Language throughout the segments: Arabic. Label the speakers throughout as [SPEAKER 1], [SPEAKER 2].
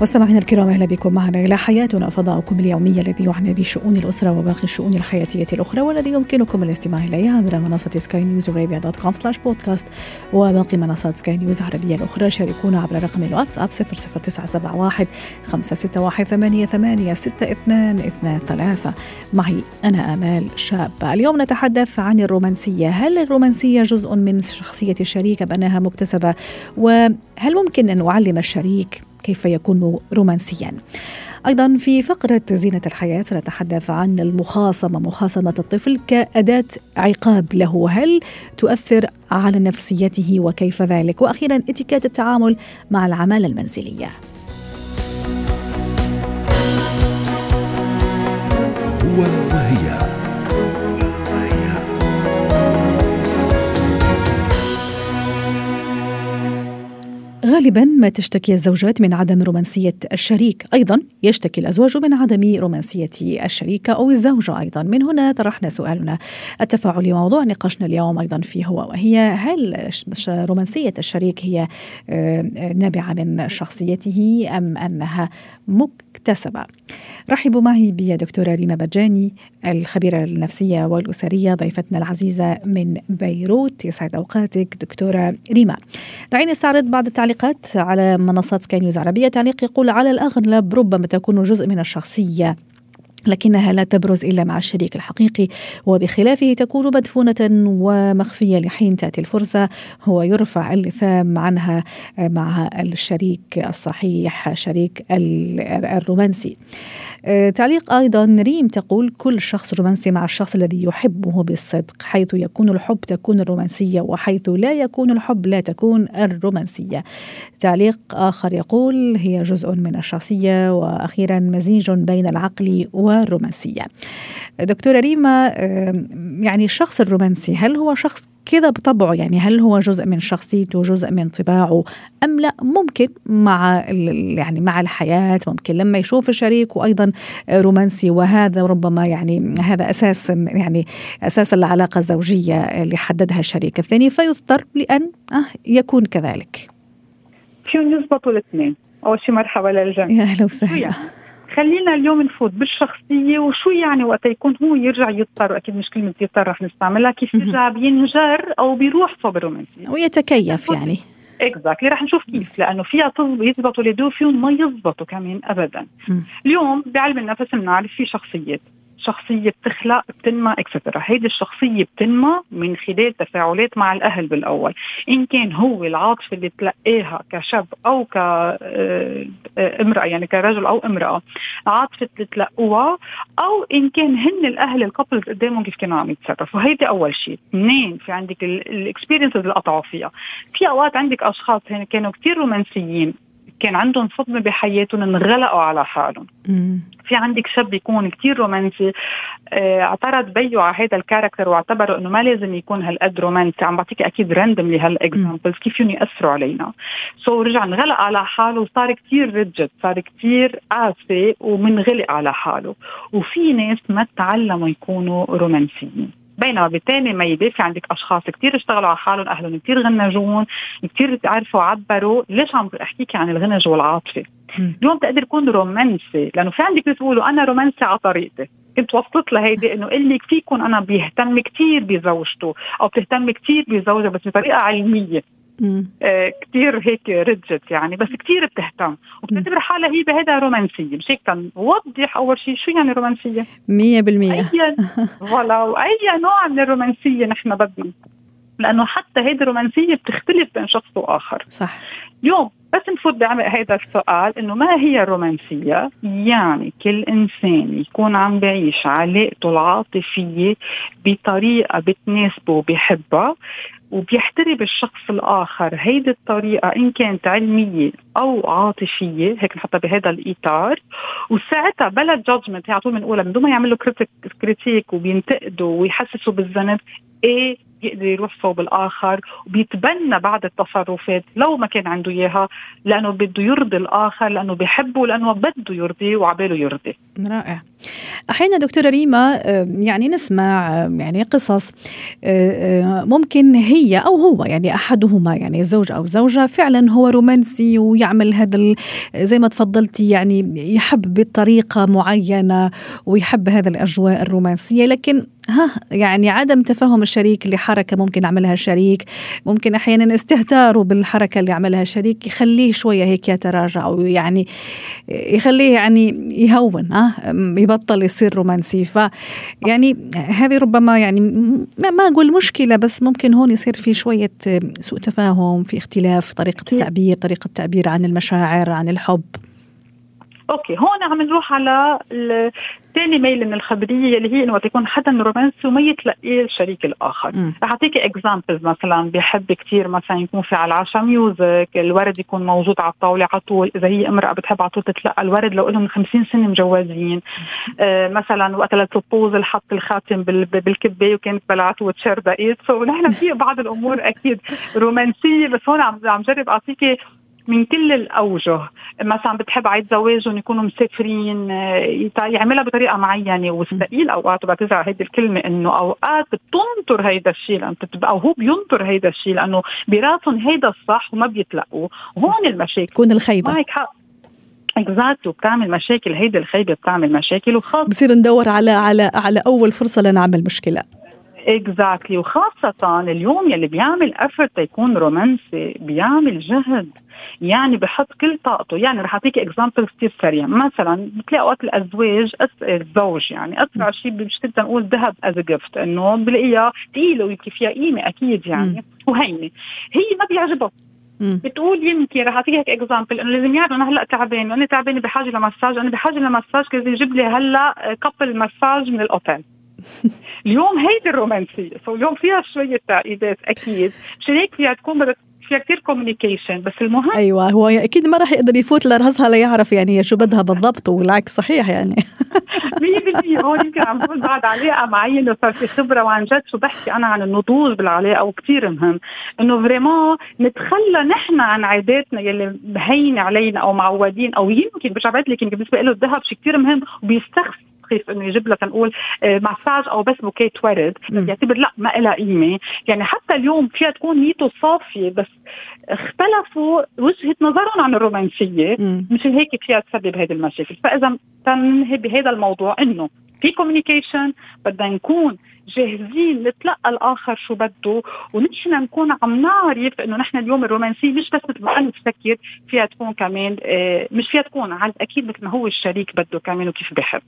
[SPEAKER 1] مستمعينا الكرام أهلا بكم معنا إلى حياتنا فضاؤكم اليومي الذي يعنى بشؤون الأسرة وباقي الشؤون الحياتية الأخرى والذي يمكنكم الاستماع اليه عبر منصة سكاي نيوز Arabia dot com slash podcast وباقي منصات سكاي نيوز العربية الأخرى. شاركونا عبر رقم الواتساب 00971 561 88 6223 معي أنا آمال شابة. اليوم نتحدث عن الرومانسية. هل الرومانسية جزء من شخصية الشريك ام انها مكتسبة؟ وهل ممكن أن أعلم الشريك كيف يكون رومانسيا. أيضا في فقرة زينة الحياة سنتحدث عن المخاصمة مخاصمة الطفل كأداة عقاب له. هل تؤثر على نفسيته وكيف ذلك؟ وأخيرا اتيكيت التعامل مع العماله المنزلية.
[SPEAKER 2] هو
[SPEAKER 1] غالبا ما تشتكي الزوجات من عدم رومانسية الشريك. أيضا يشتكي الأزواج من عدم رومانسية الشريكة أو الزوجة. أيضا من هنا طرحنا سؤالنا. التفاعلي موضوع نقاشنا اليوم أيضا في هو وهي هل رومانسية الشريك هي آه، نابعة من شخصيته أم أنها مكتسبة رحبوا معي بدكتورة ريما بجاني الخبيرة النفسية والأسرية ضيفتنا العزيزة من بيروت. يسعد أوقاتك دكتورة ريما. دعيني استعرض بعض التعليقات على منصات سكاي نيوز عربية. تعليق يقول على الأغلب ربما تكون جزء من الشخصية لكنها لا تبرز إلا مع الشريك الحقيقي وبخلافه تكون مدفونة ومخفية لحين تأتي الفرصة هو يرفع اللثام عنها مع الشريك الصحيح شريك ال- الرومانسي. آه، تعليق أيضا ريم تقول كل شخص رومانسي مع الشخص الذي يحبه بالصدق حيث يكون الحب تكون الرومانسية وحيث لا يكون الحب لا تكون الرومانسية. تعليق آخر يقول هي جزء من الشخصية وأخيرا مزيج بين العقل والرومانسية. دكتورة ريما يعني الشخص الرومانسي هل هو شخص كذا بطبعه. يعني هل هو جزء من شخصيته جزء من طباعه؟ أم لا؟ ممكن مع يعني مع الحياة ممكن. لما يشوف الشريك وأيضا رومانسي وهذا ربما يعني هذا أساس يعني أساس العلاقة الزوجية اللي حددها الشريك الثاني فيضطر لأن آه يكون كذلك.
[SPEAKER 3] فيهم يزبطوا الاثنين؟ أول شيء مرحبا للجميع. شو
[SPEAKER 1] وسهلا؟
[SPEAKER 3] خلينا اليوم نفوت بالشخصية وشو يعني وقت يكون هو يرجع يضطر واكيد مش كلمة يضطر رح نستعملها كيف. يرجع بينجر أو بيروح صوب الرومانسيه
[SPEAKER 1] ويتكيف يعني.
[SPEAKER 3] exactly رح نشوف كيف لأنه فيها يزبطوا اليدو فيهم ما يزبطوا كمان ابدا. اليوم بعلم النفس بنعرف في شخصيات. شخصية بتخلق بتنمى extra هيدي الشخصية بتنمى من خلال تفاعلات مع الأهل بالأول. إن كان هو العاطفة اللي تلقاها كشاب أو كامرأة يعني كرجل أو امرأة عاطفة اللي تلقوها أو إن كان هن الأهل ال couples قدامهم كيف كانوا عم يتصرفوا. هيدي أول شيء اثنين في عندك ال experiences اللي قطعوا فيها في أوقات عندك أشخاص هن كانوا كتير رومانسيين. كان عندهم صدمة بحياتهم انغلقوا على حالهم. في عندك شاب يكون كتير رومانسي آه، اعترض بيه على هذا ال character واعتبروا إنه ما لازم يكون هالقد رومانسي. عم بعطيك أكيد random هال examples كيف فيهم يأثروا علينا. so رجع انغلق على حاله وصار كتير rigid صار كتير قاسي ومنغلق على حاله. وفي ناس ما تعلموا يكونوا رومانسيين. بينما بالتاني ميلة في عندك أشخاص كتير اشتغلوا على حالهم أهلهم كتير غنجون كتير عرفوا عبروا ليش عم أحكيك عن الغنج
[SPEAKER 1] والعاطفة.
[SPEAKER 3] اليوم تقدر تكون رومانسي لأنه في عندك ناس بيقولوا أنا رومانسي على طريقتي كنت وصلت لهيدي إنه قال لك في يكون أنا بيهتم كتير بزوجته أو بتهتم كتير بزوجها بس بطريقة
[SPEAKER 1] علمية.
[SPEAKER 3] آه كتير هيك ريجت يعني بس كتير بتهتم. وبتعتبر حالها هي بهذا رومانسية مش هيك تنوضح أول شيء شو يعني رومانسية؟
[SPEAKER 1] مية بالمية.
[SPEAKER 3] أي ولا وأي نوع من الرومانسية نحن بدنا. لأنه حتى هيدي الرومانسية بتختلف بين شخص وآخر.
[SPEAKER 1] صح.
[SPEAKER 3] اليوم بس نفوت بعمق هذا السؤال إنه ما هي الرومانسية؟ يعني كل إنسان يكون عم بعيش علاقته العاطفية بطريقة بتناسبه وبيحبها وبيحترم الشخص الآخر. هيدي الطريقة إن كانت علمية أو عاطفية هيك نحطها بهذا الإطار. وساعتها بلا judgment هي على طول بنقولها من دون ما يعملوا critique وبينتقدوا ويحسسوا بالذنب إيه بيقدر يروح صوب الآخر. وبيتبنى بعض التصرفات لو ما كان عنده إياها لأنه بده يرضي الآخر لأنه بيحبه لأنه بده يرضيه وعباله يرضي.
[SPEAKER 1] رائع. أحيانا دكتورة ريما يعني نسمع يعني قصص ممكن هي أو هو يعني أحدهما يعني الزوج أو الزوجه فعلا هو رومانسي ويعمل هذا زي ما تفضلتي يعني يحب بطريقة معينة ويحب هذا الأجواء الرومانسية. لكن ها يعني عدم تفهم الشريك لحركة ممكن عملها الشريك ممكن أحيانا استهتاره بالحركة اللي عملها الشريك يخليه شوية هيك يتراجع أو يعني يخليه يعني يهون ها يبطل يصير رومانسي. ف يعني هذه ربما يعني ما أقول مشكلة بس ممكن هون يصير في شوية سوء تفاهم في اختلاف في طريقة التعبير طريقة التعبير عن المشاعر عن الحب.
[SPEAKER 3] okay هون عم نروح على ثاني ميل من الخبرية اللي هي إنه وقت يكون حدا رومانسي وما يتلقيه الشريك الآخر. رح اعطيك examples مثلا بحب كثير مثلا يكون في على العشاء music الورد يكون موجود على الطاولة على طول. إذا هي امرأة بتحب على طول تتلقى الورد لو لهم 50 سنة مجوزين. آه مثلا وقت البروبوزل حط الخاتم بالكبة وكانت بلعته وتشر دقيت سو نحن في بعض الأمور أكيد رومانسية بس هون عم عم جرب أعطيكي من كل الأوجه. مثلا بتحب عيد زواجهم يكونوا مسافرين آه، يعملها بطريقة معينة والثقيل أوقات وبعتذر على هيدي الكلمة إنه أوقات بتنطر هيدا الشيء أو هو بينطر هيدا الشيء لأنه براسهم هيدا الصح وما بيتلقوا. هون المشاكل.
[SPEAKER 1] تكون الخيبة.
[SPEAKER 3] معك حق. exactly وبتعمل مشاكل. هيدي الخيبة بتعمل مشاكل
[SPEAKER 1] وخاصه بصير ندور على على على أول فرصة لنعمل مشكلة.
[SPEAKER 3] exactly وخاصة اليوم يلي بيعمل effort يكون رومانسي بيعمل جهد. يعني بحط كل طاقته. يعني رح أعطيك example كثير سريع. مثلا بتلاقي اوقات الأزواج الزوج يعني أسرع شيء بنشتري نقول ذهب as gift إنه بلاقيها ثقيله ويمكن فيها قيمة أكيد يعني. وهينة. هي ما بيعجبها. بتقول يمكن رح أعطيك هيك example إنه لازم يعرف أنا هلأ تعبان أنا تعبانة بحاجة لمساج. أنا بحاجة لمساج لازم يجيب لي هلأ couple massage من الأوتيل. اليوم هيدي الرومانسية. so اليوم فيها شوية تعقيدات أكيد. مشان هيك فيها تكون بدك فيها كثير communication بس المهم
[SPEAKER 1] أيوه هو أكيد ما راح يقدر يفوت لراسها ليعرف يعني شو بدها بالضبط والعكس صحيح يعني.
[SPEAKER 3] 100% هون يمكن عم بقول بعد علاقة معينة وصار في خبرة وعن جد شو بحكي أنا عن النضوج بالعلاقة وكثير مهم إنه vraiment نتخلى نحن عن عاداتنا يلي مهينة علينا أو معودين أو يمكن مش عم لك بالنسبة له الذهب شيء كثير مهم وبيستخف تخيف إنه يجيب لك نقول آه، مساج أو بس bouquet ورد يعتبر لا ما لها قيمة. يعني حتى اليوم فيها تكون نيته صافية بس اختلفوا وجهة نظرهم عن الرومانسية. مش هيك فيها تسبب هذه المشاكل. فإذا تنهي بهذا الموضوع إنه في communication بدنا نكون جاهزين نتلقى الآخر شو بده ونحن نكون عم نعرف إنه نحن اليوم الرومانسيه مش بس مثل ما أنا بفكر فيها تكون كمان آه، مش فيها تكون على أكيد مثل ما هو الشريك بده كمان وكيف بحب.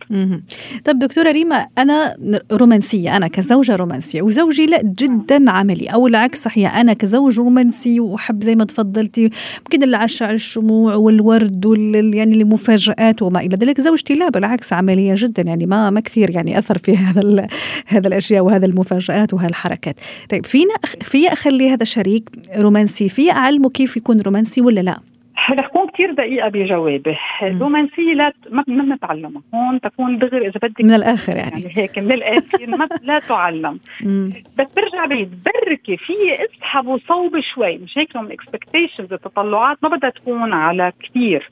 [SPEAKER 1] طب دكتورة ريما أنا رومانسية أنا كزوجة رومانسية وزوجي لا جدا عملي أو العكس صحيح أنا كزوج رومانسي وحب زي ما تفضلتي يمكن اللي عشع الشموع والورد وال يعني المفاجآت وما إلى ذلك زوجتي لا بالعكس عملية جدا يعني ما ما كثير يعني أثر في هذا هذا الاشياء الأشياء وهذا المفاجآت وهالحركات طيب فينا في أخلي هذا شريك رومانسي في أعلمه كيف يكون رومانسي ولا لا؟
[SPEAKER 3] رح اكون كثير دقيقة بجوابي الرومانسيه لا ما بنتعلمها. هون تكون دغري إذا بدك
[SPEAKER 1] من الآخر يعني,
[SPEAKER 3] يعني هيك من الآخر. ما لا تعلم. بس برجع بعيد. بركي في اسحبوا صوب شوي. مش هيك؟ لهم expectations التطلعات ما بدها تكون على كثير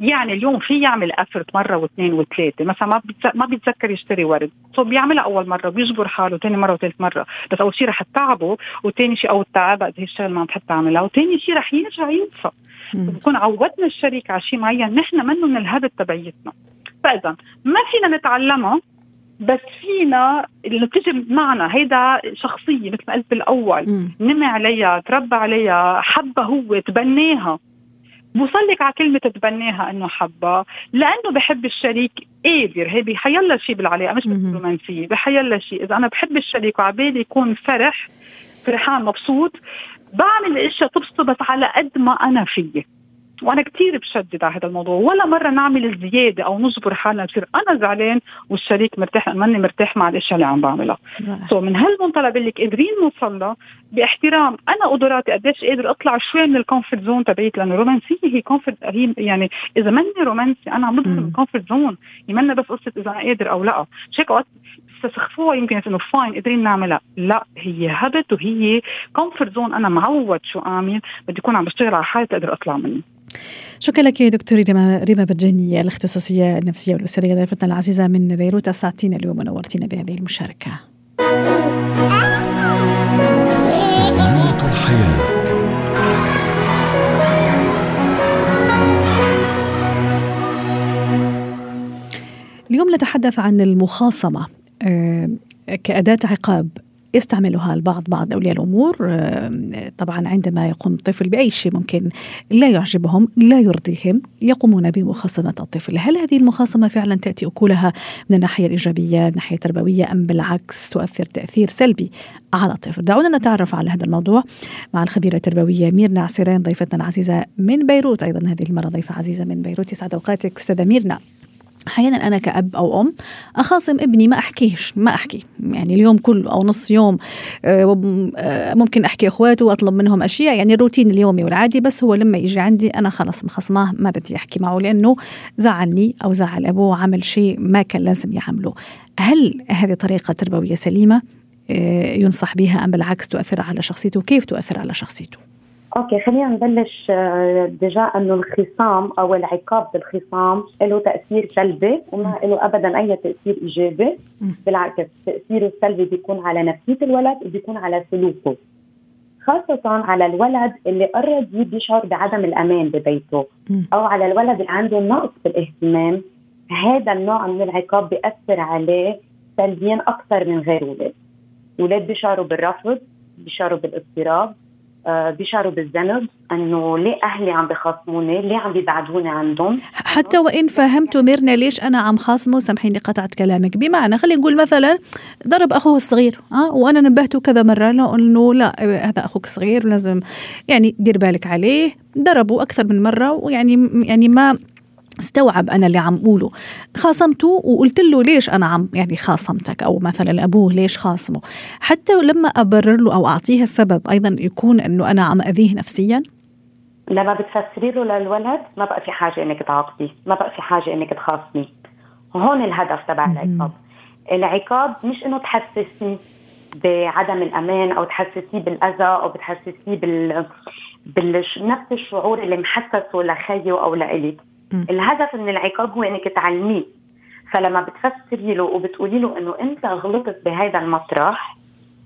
[SPEAKER 3] يعني اليوم في يعمل effort مرة واثنين وثلاثة. مثلا ما ما بيتذكر يشتري ورد. سو بيعملها أول مرة بيجبر حاله ثاني مرة وثالث مرة. بس أول شيء رح تتعبه وثاني شيء أو التعب هي الشغلة ما عم تحب تعملها. وثاني شيء رح يرجع ينسى. بكون عودنا الشريك على شيء معين نحن منه من الهبت تبعيتنا. فاذا ما فينا نتعلمها بس فينا اللي بتجي معنا. هيدا شخصية مثل ما قلت بالأول. نمي عليها تربى عليها حبها هو تبناها بوصلك على كلمة تتبناها إنه حبها لأنه بحب الشريك قادر هي بحيلا شيء بالعلاقة مش بس رومانسية بحيلا شيء إذا أنا بحب الشريك وعبالي يكون فرح فرحان مبسوط بعمل الاشياء تبسطه بس على قد ما أنا فيي. وأنا كثير بشدد على هذا الموضوع. ولا مرة نعمل الزياده أو نجبر حالنا نصير أنا زعلان والشريك مرتاح ماني مرتاح مع الأشياء اللي عم بعملها. so so من هالمنطلق لك قادرين نوصل له باحترام. أنا قدراتي قديش قادر أطلع شوي من ال comfort zone تبعيت لأنه الرومانسيه هي comfort هي يعني إذا ماني رومانسي أنا عم بدخل من ال comfort zone هي منا بس قصة إذا أنا قادر أو لأ. مش هيك يستسخفوها يمكن إنه فاين قادرين نعملها. لأ هي habit وهي comfort zone أنا معود شو أعمل بدي أكون عم بشتغل على حالي تقدر أطلع منه.
[SPEAKER 1] شكرا لك دكتور ريما ريما بجاني الاختصاصية النفسية والاسريه ضيفتنا العزيزة من بيروت. اسعدتينا اليوم ونورتينا بهذه المشاركة.
[SPEAKER 2] زينة الحياة.
[SPEAKER 1] اليوم نتحدث عن المخاصمة. آه، كأداة عقاب. يستعملها البعض بعض أولياء الأمور. طبعا عندما يقوم الطفل بأي شيء ممكن لا يعجبهم لا يرضيهم يقومون بمخاصمة الطفل. هل هذه المخاصمة فعلا تأتي أكلها من الناحية الإيجابية الناحية التربوية أم بالعكس تؤثر تأثير سلبي على الطفل؟ دعونا نتعرف على هذا الموضوع مع الخبيرة التربوية ميرنا عسيرين ضيفتنا العزيزة من بيروت أيضا هذه المرة ضيفة عزيزة من بيروت. يسعد أوقاتك أستاذة ميرنا. أحيانا أنا كأب أو أم أخاصم ابني ما احكيش ما أحكي. يعني اليوم كله أو نصف يوم آه، آه، ممكن أحكي أخواته وأطلب منهم أشياء. يعني الروتين اليومي والعادي بس هو لما يجي عندي أنا خلص مخصماه ما بدي أحكي معه لأنه زعلني أو زعل أبوه وعمل شيء ما كان لازم يعمله. هل هذه طريقة تربوية سليمة؟ آه، ينصح بها أم بالعكس تؤثر على شخصيته؟ وكيف تؤثر على شخصيته؟
[SPEAKER 4] okay خلينا نبلش آه، déjà إنه الخصام أو العقاب بالخصام له تأثير سلبي وما له ابدا أي تأثير إيجابي. بالعكس تأثيره السلبي بيكون على نفسية الولد وبيكون على سلوكه خاصة على الولد اللي اوريدي بيشعر بعدم الأمان ببيته أو على الولد اللي عنده نقص بالاهتمام هذا النوع من العقاب بيأثر عليه سلبيا أكثر من غير أولاد. أولاد بيشعروا بالرفض بيشعروا بالاضطراب. بيشعروا بالذنب أنه ليه أهلي عم بخاصموني؟ ليه عم بيبعدوني عندهم؟
[SPEAKER 1] حتى وإن فهمتوا ميرنا ليش أنا عم خاصمه سامحيني قطعت كلامك. بمعنى خلينا نقول مثلا ضرب أخوه الصغير ها أه؟ وأنا نبهته كذا مرة انه لا هذا أخوك صغير لازم يعني دير بالك عليه. ضربه أكثر من مرة ويعني يعني ما استوعب أنا اللي عم اقوله خاصمته وقلت له ليش أنا عم يعني خاصمتك؟ أو مثلا ابوه ليش خاصمه؟ حتى لما أبرر له أو أعطيه السبب أيضا يكون إنه أنا عم أذيه نفسيا؟
[SPEAKER 4] لما بتفسري له للولد ما بقى في حاجة إنك تعاقبيه ما بقى في حاجة إنك تخاصميه هون الهدف تبع العقاب. العقاب مش إنه تحسسيه بعدم الأمان أو تحسسيه بالأذى أو بتحسسيه بال بنفس الشعور اللي محسسه لخيه أو لإلك الهدف من العقاب هو إنك تعلميه. فلما بتفسري له وبتقولي له إنه أنت غلطت بهذا المطرح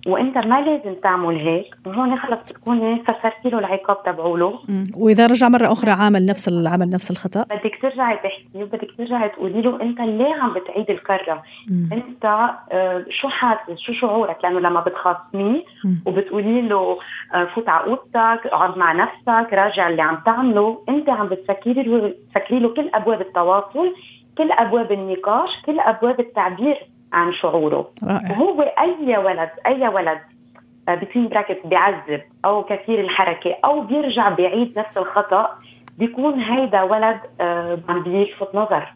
[SPEAKER 4] وإنت ما لازم تعمل هيك وهون خلص بتكوني فسرتي له العقاب تبعوله.
[SPEAKER 1] وإذا رجع مرة أخرى عامل نفس العمل نفس الخطأ؟
[SPEAKER 4] بدك ترجعي تحكي وبدك ترجعي تقولي له إنت ليه عم بتعيد الكرة؟ مم. إنت آه شو حاسس؟ شو شعورك؟ لأنه لما بتخاصميه وبتقولي له آه فوت على أوضتك اقعد مع نفسك راجع اللي عم تعمله إنت عم بتفكري له تفكري له كل أبواب التواصل كل أبواب النقاش كل أبواب التعبير عن شعوره. رائع. وهو أي ولد أي ولد آه، براكت بيعذب أو كثير الحركة أو بيرجع بيعيد نفس الخطأ بيكون هيدا ولد آه، عم بيلفت نظر.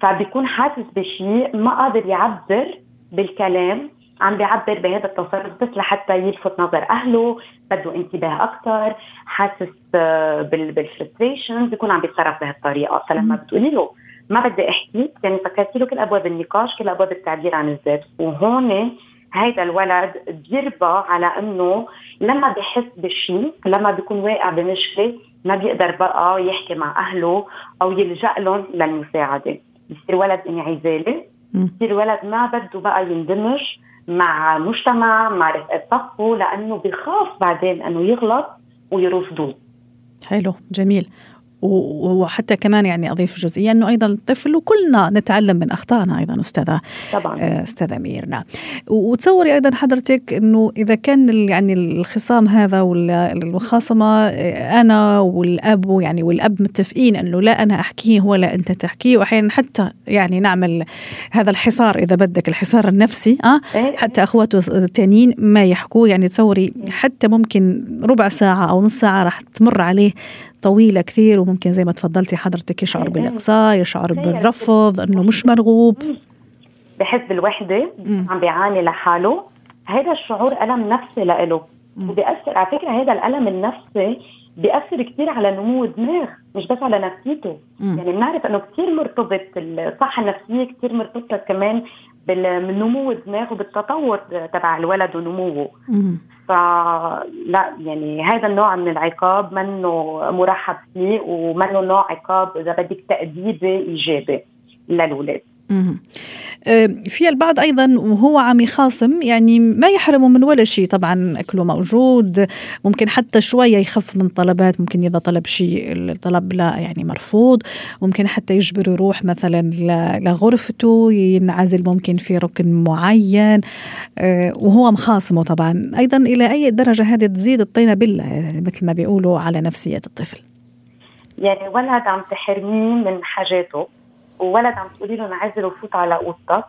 [SPEAKER 4] فبيكون حاسس بشيء ما قادر يعبر بالكلام عم بيعبر بهذا التصرف بس لحتى يلفت نظر أهله بده انتباه أكثر حاسس آه، بال frustration بيكون عم بيتصرف بهالطريقة. فلما بتقولي له ما بدي أحكي يعني فكرت له كل أبواب النقاش كل أبواب التعبير عن الذات وهون هيدا الولد بيربى على إنه لما بحس بشيء لما بيكون واقع بمشكلة ما بيقدر بقى يحكي مع أهله أو يلجأ لهم للمساعدة. بصير ولد انعزالي بصير ولد ما بده بقى يندمج مع مجتمع مع رفقة صفه لأنه بخاف بعدين إنه يغلط ويرفضوه.
[SPEAKER 1] حلو جميل. وحتى كمان يعني أضيف جزئيه إنه أيضا الطفل وكلنا نتعلم من أخطائنا أيضا أستاذة
[SPEAKER 4] طبعا.
[SPEAKER 1] آه، أستاذة ميرنا وتصوري أيضا حضرتك إنه إذا كان يعني الخصام هذا والمخاصمه آه، أنا والأب يعني والأب متفقين إنه لا أنا أحكيه ولا أنت تحكيه واحيانا حتى يعني نعمل هذا الحصار إذا بدك الحصار النفسي آه إيه. حتى أخواته الثانيين ما يحكوا يعني تصوري حتى ممكن ربع ساعة أو نص ساعة راح تمر عليه طويلة كثير وممكن زي ما تفضلتي حضرتك يشعر بالاقصاء يشعر بالرفض إنه مش مرغوب.
[SPEAKER 4] بحس بالوحدة عم بيعاني لحاله. هذا الشعور ألم نفسي لإله. وبيأثر على فكرة هذا الألم النفسي بيأثر كثير على نمو الدماغ مش بس على نفسيته. مم. يعني بنعرف إنه كثير مرتبط الصحه النفسية كثير مرتبطة كمان من نمو الدماغ وبالتطور تبع الولد ونموه. فلا يعني هذا النوع من العقاب منه مرحب فيه ومنه نوع عقاب إذا بدك تاديبي إيجابي للاولاد
[SPEAKER 1] في البعض أيضا وهو عم يخاصم يعني ما يحرمه من ولا شيء. طبعا أكله موجود ممكن حتى شوية يخف من طلبات. ممكن إذا طلب شيء الطلب لا يعني مرفوض. ممكن حتى يجبر يروح مثلا لغرفته ينعزل ممكن في ركن معين. أه، وهو مخاصمه طبعا. أيضا إلى أي درجة هذه تزيد الطينه بالله مثل ما بيقولوا على نفسية الطفل.
[SPEAKER 4] يعني ولد عم تحرميه من حاجاته. وولد عم تقولي له انعزل وفوت على اوضتك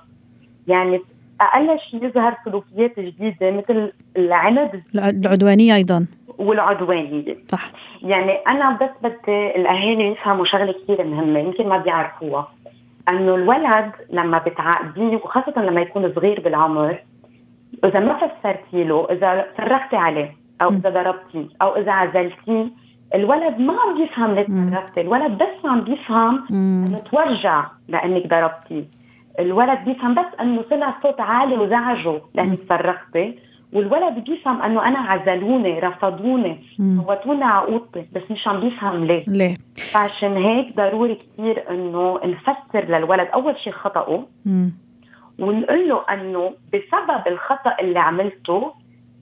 [SPEAKER 4] يعني أقل شيء يظهر سلوكيات جديدة مثل العند
[SPEAKER 1] العدوانية أيضا.
[SPEAKER 4] والعدوانية.
[SPEAKER 1] صح.
[SPEAKER 4] يعني أنا بس بدي الأهالي يفهموا شغلة كثير مهمة يمكن ما بيعرفوها. إنه الولد لما بتعاقديه وخاصة لما يكون صغير بالعمر إذا ما فسرتي له إذا صرختي عليه أو إذا ضربتيه أو إذا عزلتيه الولد ما عم بيفهم ليش ضربتي الولد بس عم بيفهم إنه تورجع لأنك ضربتيه الولد بيفهم بس إنه طلع صوت عالي وزعجه لأنك صرختي. والولد بيفهم إنه أنا عزلوني رفضوني. فوتوني على اوضتي بس مش عم بيفهم ليه.
[SPEAKER 1] ليه؟
[SPEAKER 4] فعشان هيك ضروري كثير إنه نفسر للولد. أول شيء خطأه ونقول له إنه بسبب الخطأ اللي عملته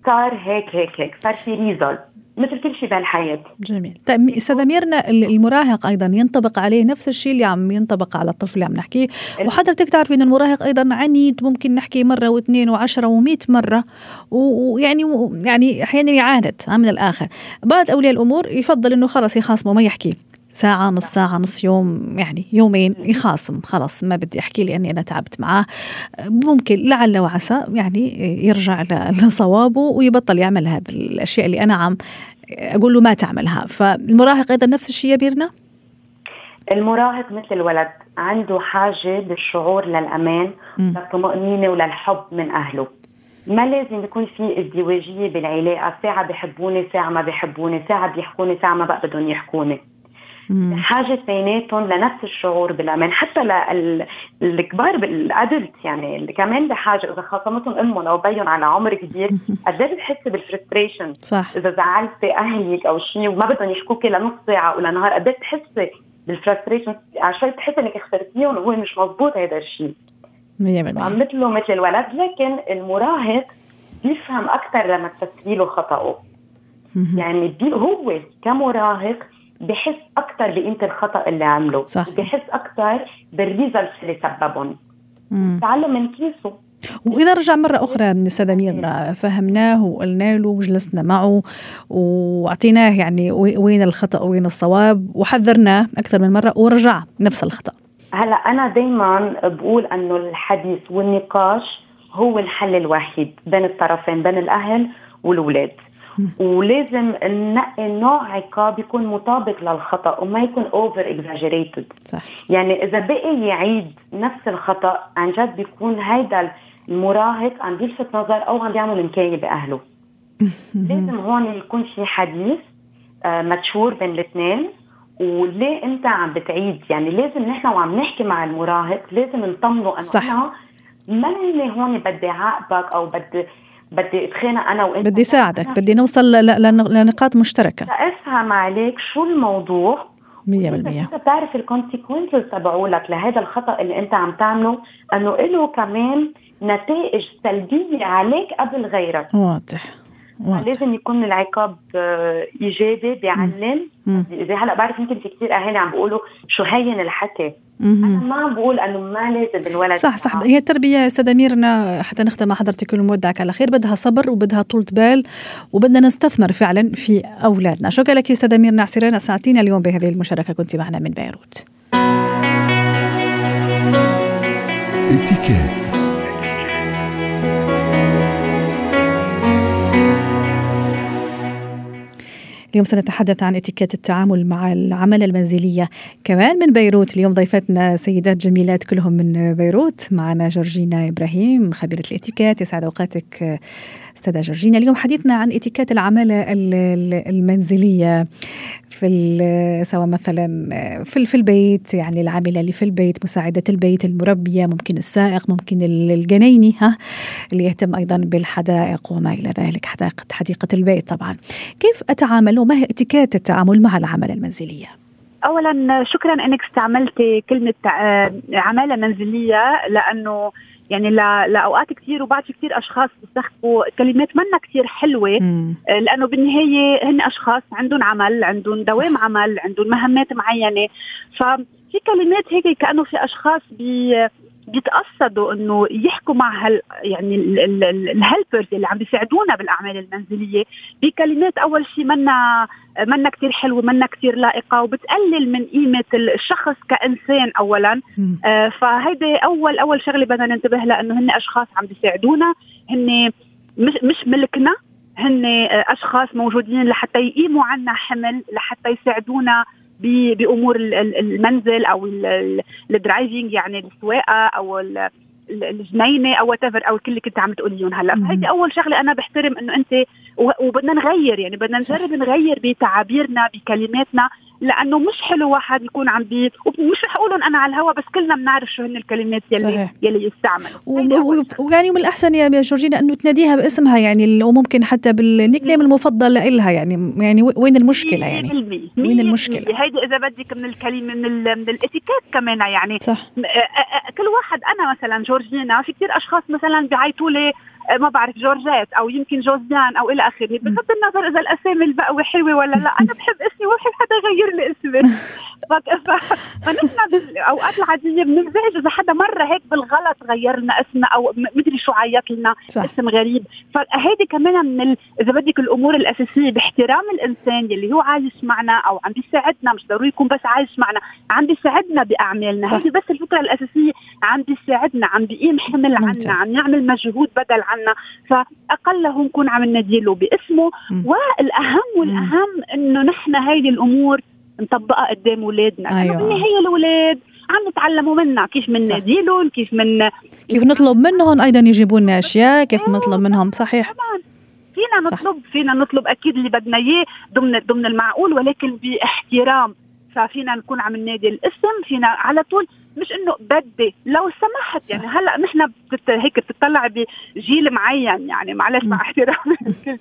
[SPEAKER 4] صار هيك هيك هيك صار في ريزلت مثل كل شيء بالحياة
[SPEAKER 1] جميل. طيب أستاذة ميرنا المراهق أيضا ينطبق عليه نفس الشيء اللي عم ينطبق على الطفل اللي عم نحكيه. وحضرتك تعرفي أن المراهق أيضا عنيد ممكن نحكي مرة واثنين وعشرة ومئة مرة. ويعني يعني أحيانا يعاند من الآخر. بعض أولياء الأمور يفضل أنه خلص يخاصمه ما يحكي. ساعة نص ساعة نص يوم يعني يومين يخاصم. خلاص ما بدي أحكي لأني أنا تعبت معاه. ممكن لعل وعسى يعني يرجع لصوابه ويبطل يعمل هذه الأشياء اللي أنا عم أقول له ما تعملها. فالمراهق أيضا نفس الشيء يا بيرنا؟
[SPEAKER 4] المراهق مثل الولد عنده حاجة بالشعور للأمان للطمأنينة وللحب من أهله. ما لازم يكون في ازدواجية بالعلاقة. ساعة بحبوني ساعة ما بحبوني ساعة بيحكوني ساعة ما بقى بدهم يحكوني. حاجة بيناتهم لنفس الشعور بالأمان حتى للكبار بال adult يعني اللي كمان بحاجة إذا خاصمتهم أمهم أو بيهم على عمر كبير قد إيه بتحسي بال frustration
[SPEAKER 1] صح.
[SPEAKER 4] إذا زعلتي أهلك أو شيء وما بدهم يحكوكي لنص ساعة ولا نهار قد إيه بتحسي بال frustration شوي بتحسي إنك خسرتيهم وهو مش مضبوط هذا الشيء. 100% مثله مثل الولد لكن المراهق بيفهم أكثر لما تفسري له خطأه يعني بي هو كمراهق بحس أكثر بقيمة الخطأ اللي عمله
[SPEAKER 1] صح.
[SPEAKER 4] بحس أكثر بال results اللي سببهم. تعلم من كيسه.
[SPEAKER 1] وإذا رجع مرة أخرى من امير فهمناه وقلنا له وجلسنا معه وأعطيناه يعني وين الخطأ وين الصواب وحذرناه أكثر من مرة ورجع نفس الخطأ.
[SPEAKER 4] هلا أنا دائما بقول إنه الحديث والنقاش هو الحل الوحيد بين الطرفين بين الأهل والأولاد. ولازم ننقي نوع عقاب يكون مطابق للخطأ وما يكون over exaggerated يعني إذا بقي يعيد نفس الخطأ عن جد بيكون هيدا المراهق عم بيلفت نظر أو عم بيعمل نكايه بأهله. لازم هون يكون في حديث آه، متشور بين الاثنين. وليه انت عم بتعيد؟ يعني لازم نحن وعم نحكي مع المراهق لازم نطمنه إنه
[SPEAKER 1] صح.
[SPEAKER 4] أنا ماني هون بدي عاقبك أو بدي بدي أتخانق أنا وأنت
[SPEAKER 1] بدي ساعدك بدي نوصل لنقاط مشتركة.
[SPEAKER 4] افهم عليك شو الموضوع.
[SPEAKER 1] 100%
[SPEAKER 4] انت بتعرف الكونسيكونسز تبعولك لهذا الخطأ اللي أنت عم تعمله أنه له كمان نتائج سلبية عليك قبل غيرك.
[SPEAKER 1] واضح
[SPEAKER 4] واضح. لازم يكون العقاب آه، إيجابي بيعلم. إذا هلا بعرف يمكن في كثير أهالي عم بيقولوا شو هين الحكي. أنا ما عم بقول إنه ما لازم الولد
[SPEAKER 1] صح صح. هي التربية أستاذ اميرنا حتى نختم مع حضرتك ونودعك على خير. بدها صبر وبدها طولة بال وبدنا نستثمر فعلا في أولادنا. شكرا لك أستاذ أمير نعسرين اسعدتينا اليوم بهذه المشاركة. كنت معنا من بيروت. اتكات اليوم سنتحدث عن اتيكيت التعامل مع العمل المنزلية. كمان من بيروت اليوم ضيفتنا سيدات جميلات كلهم من بيروت. معنا جورجينا إبراهيم خبيرة الاتيكيت يسعد أوقاتك. أستاذة جورجينا اليوم حديثنا عن اتيكيت العمالة المنزلية في سواء مثلا في في البيت يعني العاملة اللي في البيت مساعدة البيت المربية ممكن السائق ممكن الجنيني ها اللي يهتم أيضا بالحدائق وما إلى ذلك حدائق حديقة البيت طبعا. كيف أتعامل وما هي اتيكيت التعامل مع العمالة المنزلية؟
[SPEAKER 5] اولا شكرا إنك استعملتي كلمة عمالة منزلية لأنه يعني لأوقات كثير وبعد في كثير أشخاص بيستخدموا كلمات منا كثير حلوة مم. آه، لأنه بالنهاية هن أشخاص عندهم عمل عندهم دوام. عمل عندهم مهمات معينة ففي كلمات هيك كأنه في أشخاص بي بيتقصدوا إنه يحكوا مع هال يعني الهلبرز اللي عم بيساعدونا بالأعمال المنزلية بكلمات أول شيء منا منا كثير حلوة منا كثير لائقة وبتقلل من قيمة الشخص كإنسان اولا. آه فهيدي أول أول شغلة بدنا ننتبه لها إنه هن أشخاص عم بيساعدونا. هن مش مش ملكنا هن أشخاص موجودين لحتى يقيموا عنا حمل لحتى يساعدونا بأمور المنزل أو ال driving يعني السواقة أو الجنينة أو وات أو كل اللي كنت عم تقوليهم هلأ. فهيدي أول شغلة أنا بحترم إنه أنت وبدنا نغير يعني بدنا نجرب نغير بتعابيرنا بكلماتنا. لأنه مش حلو واحد يكون عم بي ومش رح أقولهم أنا على الهوا بس كلنا بنعرف شو هن الكلمات يلي صحيح. يلي يستعملوا
[SPEAKER 1] ويعني من الأحسن يا جورجينا إنه تناديها باسمها يعني وممكن حتى بال nickname المفضل لها يعني يعني وين المشكلة يعني؟
[SPEAKER 5] وين المشكلة؟ هيدي إذا بدك من الكلمة من, من الإتيكيت كمان يعني. صح. كل واحد أنا مثلا جورجينا في كثير أشخاص مثلا بيعيطوا لي ما بعرف جورجيت أو يمكن جوزيان أو إلى آخره. بغض النظر إذا الأسامي البقوه حلوة ولا لا أنا بحب اسمي وما بحب حدا يغير لي اسمي. فنحن بالأوقات العادية بننزعج. إذا حدا مرة هيك بالغلط غير لنا اسمنا أو مدري شو عيط لنا. اسم غريب. فهيدي كمان من ال... إذا بدك الأمور الأساسية باحترام الإنسان يلي هو عايش معنا أو عم بيساعدنا مش ضروري يكون بس عايش معنا عم بيساعدنا بأعمالنا. هيدي بس الفكرة الأساسية عم بيساعدنا عم بيقيم حمل عنا عم يعمل مجهود بدل عنا فاقله نكون عم نديله باسمه. والاهم والأهم إنه نحن هيدي الأمور نطبقها قدام اولادنا أيوة. بالنهايه الاولاد عم نتعلموا منها كيف بننادي لهم كيف من
[SPEAKER 1] كيف نطلب منهم أيضا يجيبوا لنا أشياء كيف أيوة. نطلب منهم صحيح طبعا
[SPEAKER 5] فينا نطلب صح. فينا نطلب أكيد اللي بدنا إياه ضمن ضمن المعقول ولكن بإحترام ففينا نكون عم ننادي الاسم فينا على طول مش إنه بدي لو سمحت صح. يعني هلأ نحن بتت... هيك بتطلع بجيل معين يعني. معلش مع احترامي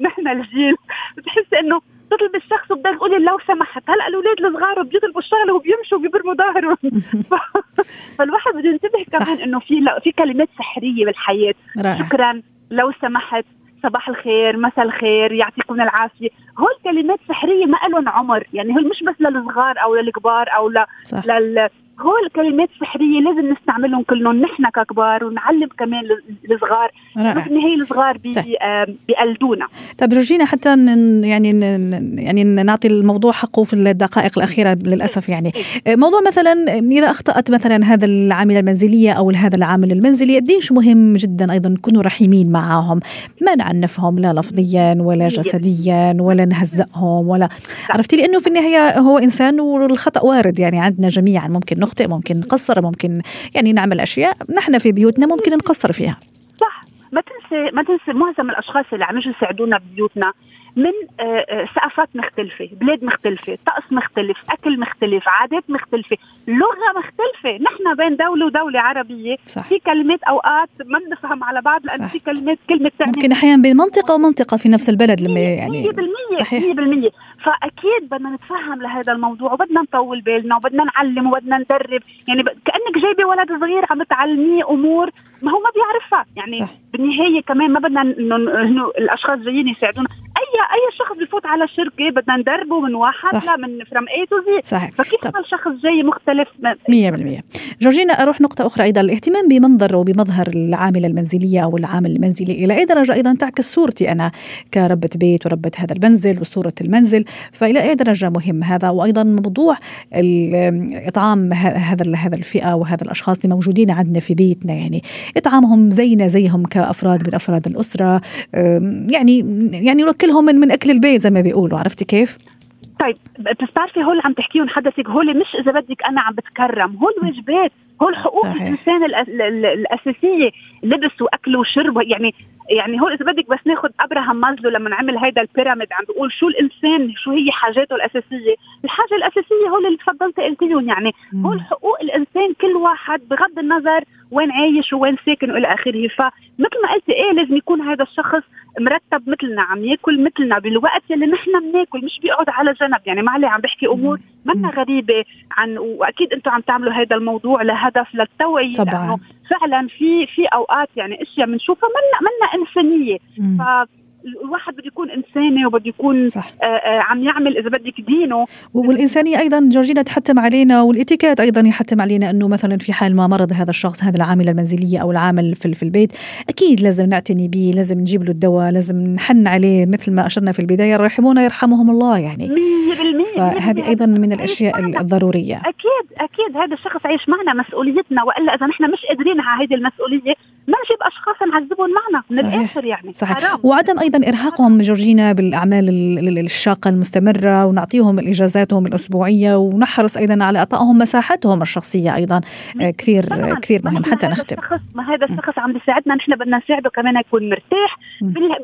[SPEAKER 5] نحن الجيل. بتحس إنه تطلب الشخص وبدك تقولي لو سمحت. هلأ الأولاد الصغار بيطلبوا الشغله وبيمشوا وبيبرموا ظهرهم. فالواحد بده ينتبه كمان إنه في في كلمات سحرية بالحياة. رائع. شكرا. لو سمحت صباح الخير مساء الخير يعطيكم العافية. هول كلمات سحرية ما لهم عمر. يعني هول مش بس للصغار أو للكبار أو ل... لل... هول كلمات سحرية لازم نستعملهم كلهم. نحن ككبار ونعلم كمان الصغار. بالنهايه الصغار طيب. بيقلدونا.
[SPEAKER 1] طيب جورجينا حتى يعني يعني نعطي الموضوع حقه في الدقائق الأخيرة للأسف يعني. إيه. موضوع مثلا إذا أخطأت مثلا هذا العامله المنزلية أو هذا العامل المنزلي قديش مهم جدا أيضا نكونوا رحيمين معهم ما نعنفهم لا لفظيا ولا جسديا ولا نهزئهم ولا عرفتي؟ لأنه في النهاية هو إنسان والخطأ وارد يعني عندنا جميعا ممكن نخطئ. ممكن نقصر ممكن يعني نعمل أشياء نحن في بيوتنا ممكن نقصر فيها.
[SPEAKER 5] صح. ما تنسي ما تنسي معظم الأشخاص اللي عم يجوا يساعدونا ببيوتنا من آه، آه، ثقافات مختلفة بلاد مختلفة طقس مختلف أكل مختلف عادات مختلفة لغة مختلفة. نحن بين دولة ودولة عربية صح. في كلمات أوقات ما بنفهم على بعض لأنه في كلمات كلمة
[SPEAKER 1] تعني ممكن أحيانا بين منطقة ومنطقة في نفس البلد لما يعني
[SPEAKER 5] 100% صحيح. 100% فأكيد بدنا نتفهم لهذا الموضوع وبدنا نطول بالنا وبدنا نعلم وبدنا ندرب. يعني كأنك جايبة ولد صغير عم تعلميه أمور ما هو ما بيعرفها. يعني صح. بالنهاية كمان ما بدنا إنه الأشخاص جايين يساعدونا. اي أي شخص بفوت على شركة بدنا ندربه من واحد صح. لا من from A to Z صحيح. فكيف طب. الشخص جاي مختلف؟
[SPEAKER 1] 100% جورجينا أروح نقطة أخرى أيضا. الاهتمام بمنظر وبمظهر العاملة المنزلية أو العامل المنزلي إلى أي درجة؟ أيضا تعكس صورتي أنا كربة بيت وربة هذا المنزل وصورة المنزل فإلى أي درجة مهم هذا؟ وأيضا موضوع اطعام هذا هذا الفئة وهذا الأشخاص اللي موجودين عندنا في بيتنا يعني إطعامهم زينا زيهم كأفراد من أفراد الأسرة يعني يعني نوكلهم من من أكل البيت زي ما بيقولوا عرفتي كيف؟
[SPEAKER 5] طيب بتعرفي هول عم تحكيهم حدثك هول مش إذا بدك أنا عم بتكرم هول واجبات هول حقوق صحيح. الإنسان الأساسية لبس وأكل وشرب يعني يعني هول إذا بدك بس ناخذ أبراهام مازلو لما عمل هيدا البيراميد عم بيقول شو الإنسان شو هي حاجاته الأساسية؟ الحاجة الأساسية هول اللي تفضلت قلت لهم يعني هول حقوق الإنسان كل واحد بغض النظر وين عايش وين ساكن وإلى آخره. فمثل ما قلتي إيه لازم يكون هذا الشخص مرتب مثلنا عم ياكل مثلنا بالوقت اللي نحن بناكل مش بيقعد على جنب. يعني معلي عم بحكي أمور منا غريبة عن وأكيد أنتم عم تعملوا هذا الموضوع لهدف للتوعية
[SPEAKER 1] طبعا.
[SPEAKER 5] فعلا في في أوقات يعني أشياء بنشوفها منا منا إنسانية. ف الواحد بده يكون إنساني وبده يكون صح. آآ آه، آآ آه، عم يعمل إذا بدك دينه.
[SPEAKER 1] والإنسانية أيضا جورجينا تحتم علينا والإتيكيت أيضا يحتم علينا إنه مثلا في حال ما مرض هذا الشخص هذا العاملة المنزلية أو العامل في, في البيت أكيد لازم نعتني به لازم نجيب له الدواء لازم نحن عليه مثل ما أشرنا في البداية الراحمون يرحمهم الله يعني.
[SPEAKER 5] 100%
[SPEAKER 1] فهذه أيضا من الأشياء الضرورية.
[SPEAKER 5] أكيد أكيد. هذا الشخص عايش معنا مسؤوليتنا وإلا إذا نحن مش قادرين على هذه المسؤولية ما نجيب أشخاص نعذبهم معنا من. الآخر يعني.
[SPEAKER 1] صحيح. حرام. وعدم أيضا إرهاقهم جورجينا بالأعمال الشاقة المستمرة ونعطيهم الإجازاتهم الأسبوعية ونحرص أيضا على اعطائهم مساحتهم الشخصية أيضا. آه، كثير طبعاً. كثير مهم حتى نختم.
[SPEAKER 5] ما هذا الشخص عم بيساعدنا نحن بدنا نساعده كمان يكون مرتاح.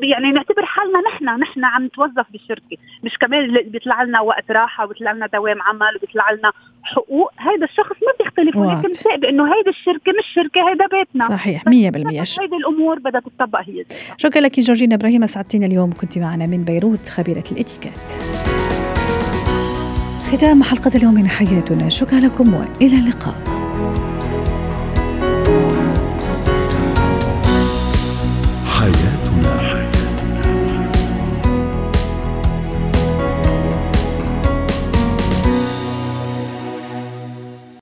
[SPEAKER 5] يعني نعتبر حالنا نحن نحن عم نتوظف بالشركة مش كمان بيطلع لنا وقت راحة وبيطلع لنا دوام عمل وبيطلع لنا حقوق هذا الشخص ما بيختلف ولكن بأنه هيدي الشركة مش شركة هيدا بيتنا.
[SPEAKER 1] صحيح 100%
[SPEAKER 5] هيدي الأمور بدها تطبق هي.
[SPEAKER 1] شكرا لك جورجينا إبراهيم اسعدتينا اليوم. كنت معنا من بيروت خبيرة الإتيكيت. ختام حلقة اليوم من حياتنا. شكرا لكم وإلى اللقاء.